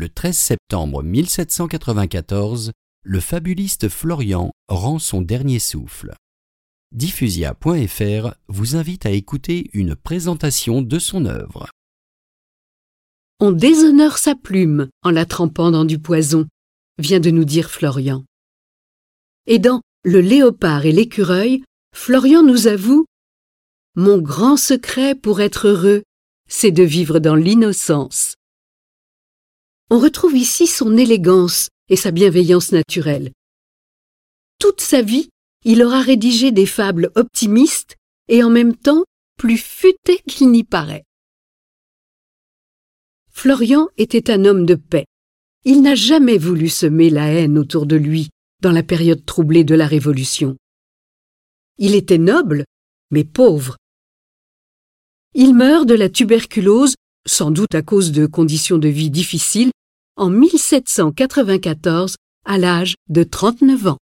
Le 13 septembre 1794, le fabuliste Florian rend son dernier souffle. Diffusia.fr vous invite à écouter une présentation de son œuvre. On déshonore sa plume en la trempant dans du poison, vient de nous dire Florian. Et dans Le léopard et l'écureuil, Florian nous avoue Mon grand secret pour être heureux, c'est de vivre dans l'innocence. On retrouve ici son élégance et sa bienveillance naturelle. Toute sa vie, il aura rédigé des fables optimistes et en même temps plus futées qu'il n'y paraît. Florian était un homme de paix. Il n'a jamais voulu semer la haine autour de lui dans la période troublée de la Révolution. Il était noble, mais pauvre. Il meurt de la tuberculose, sans doute à cause de conditions de vie difficiles, en 1794 à l'âge de 39 ans.